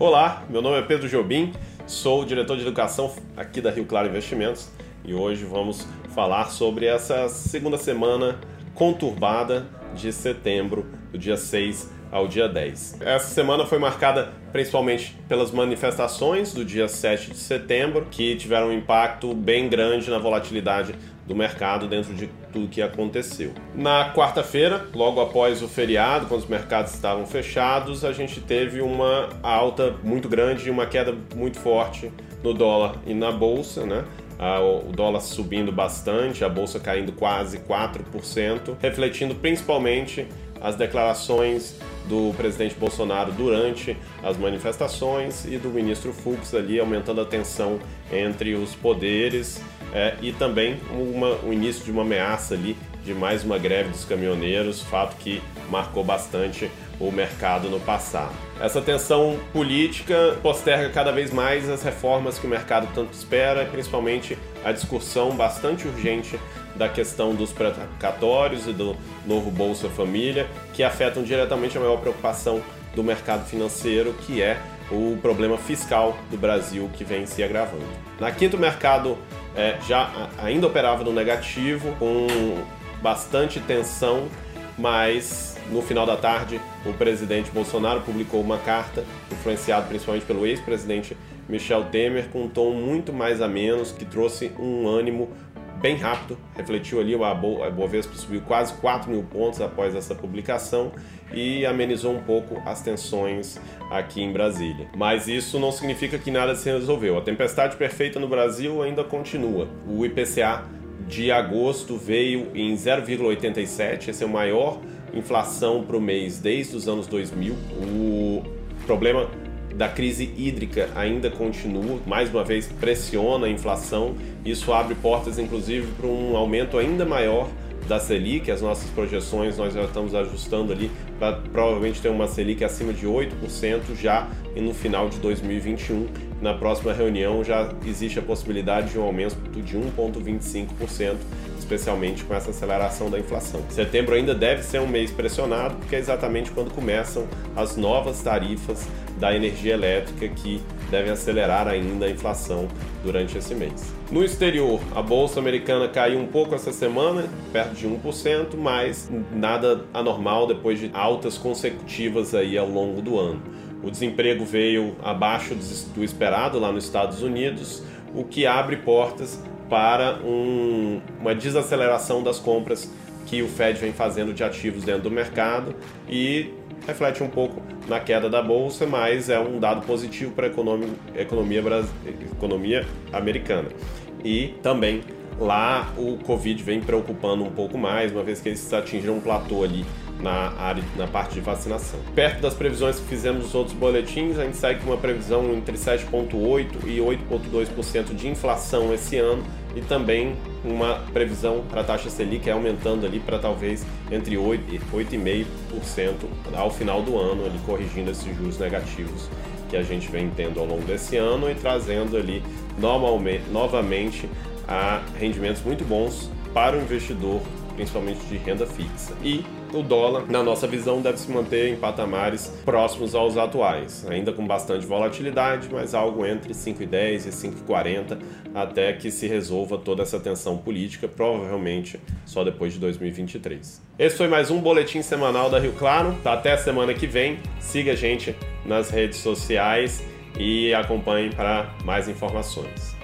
Olá, meu nome é Pedro Jobim, sou diretor de educação aqui da Rio Claro Investimentos e hoje vamos falar sobre essa segunda semana conturbada de setembro, do dia 6 ao dia 10. Essa semana foi marcada principalmente pelas manifestações do dia 7 de setembro, que tiveram um impacto bem grande na volatilidade do mercado dentro de tudo que aconteceu. Na quarta-feira, logo após o feriado, quando os mercados estavam fechados, a gente teve uma alta muito grande e uma queda muito forte no dólar e na bolsa, né? o dólar subindo bastante, a bolsa caindo quase 4%, refletindo principalmente as declarações do presidente Bolsonaro durante as manifestações e do ministro Fux ali aumentando a tensão entre os poderes é, e também uma, o início de uma ameaça ali de mais uma greve dos caminhoneiros, fato que marcou bastante o mercado no passado. Essa tensão política posterga cada vez mais as reformas que o mercado tanto espera, principalmente a discussão bastante urgente da questão dos precatórios e do novo Bolsa Família, que afetam diretamente a maior preocupação do mercado financeiro, que é o problema fiscal do Brasil que vem se agravando. Na quinta, o mercado é, já ainda operava no negativo, com bastante tensão, mas no final da tarde o presidente Bolsonaro publicou uma carta, influenciado principalmente pelo ex-presidente Michel Temer, com um tom muito mais a menos, que trouxe um ânimo bem rápido, refletiu ali, a Bovespa subiu quase 4 mil pontos após essa publicação e amenizou um pouco as tensões aqui em Brasília. Mas isso não significa que nada se resolveu. A tempestade perfeita no Brasil ainda continua. O IPCA de agosto veio em 0,87, esse é o maior inflação para o mês desde os anos 2000. O problema da crise hídrica ainda continua, mais uma vez pressiona a inflação. Isso abre portas, inclusive, para um aumento ainda maior da Selic, as nossas projeções nós já estamos ajustando ali para provavelmente ter uma Selic acima de 8% já no final de 2021. Na próxima reunião já existe a possibilidade de um aumento de 1,25%, especialmente com essa aceleração da inflação. Setembro ainda deve ser um mês pressionado, porque é exatamente quando começam as novas tarifas da energia elétrica que devem acelerar ainda a inflação durante esse mês. No exterior, a bolsa americana caiu um pouco essa semana, perto de 1%, mas nada anormal depois de altas consecutivas aí ao longo do ano. O desemprego veio abaixo do esperado lá nos Estados Unidos, o que abre portas para um, uma desaceleração das compras que o Fed vem fazendo de ativos dentro do mercado e reflete um pouco na queda da bolsa, mas é um dado positivo para a economia, economia, economia americana. E também lá o Covid vem preocupando um pouco mais, uma vez que eles atingiram um platô ali na área, na parte de vacinação. Perto das previsões que fizemos nos outros boletins, a gente segue com uma previsão entre 7,8% e 8,2% de inflação esse ano e também uma previsão para a taxa Selic aumentando ali para talvez entre 8% e 8,5% ao final do ano, ali corrigindo esses juros negativos que a gente vem tendo ao longo desse ano e trazendo ali normalmente, novamente a rendimentos muito bons para o investidor principalmente de renda fixa. E o dólar, na nossa visão, deve se manter em patamares próximos aos atuais, ainda com bastante volatilidade, mas algo entre 5,10 e 5,40 até que se resolva toda essa tensão política, provavelmente só depois de 2023. Esse foi mais um boletim semanal da Rio Claro. Até a semana que vem. Siga a gente nas redes sociais e acompanhe para mais informações.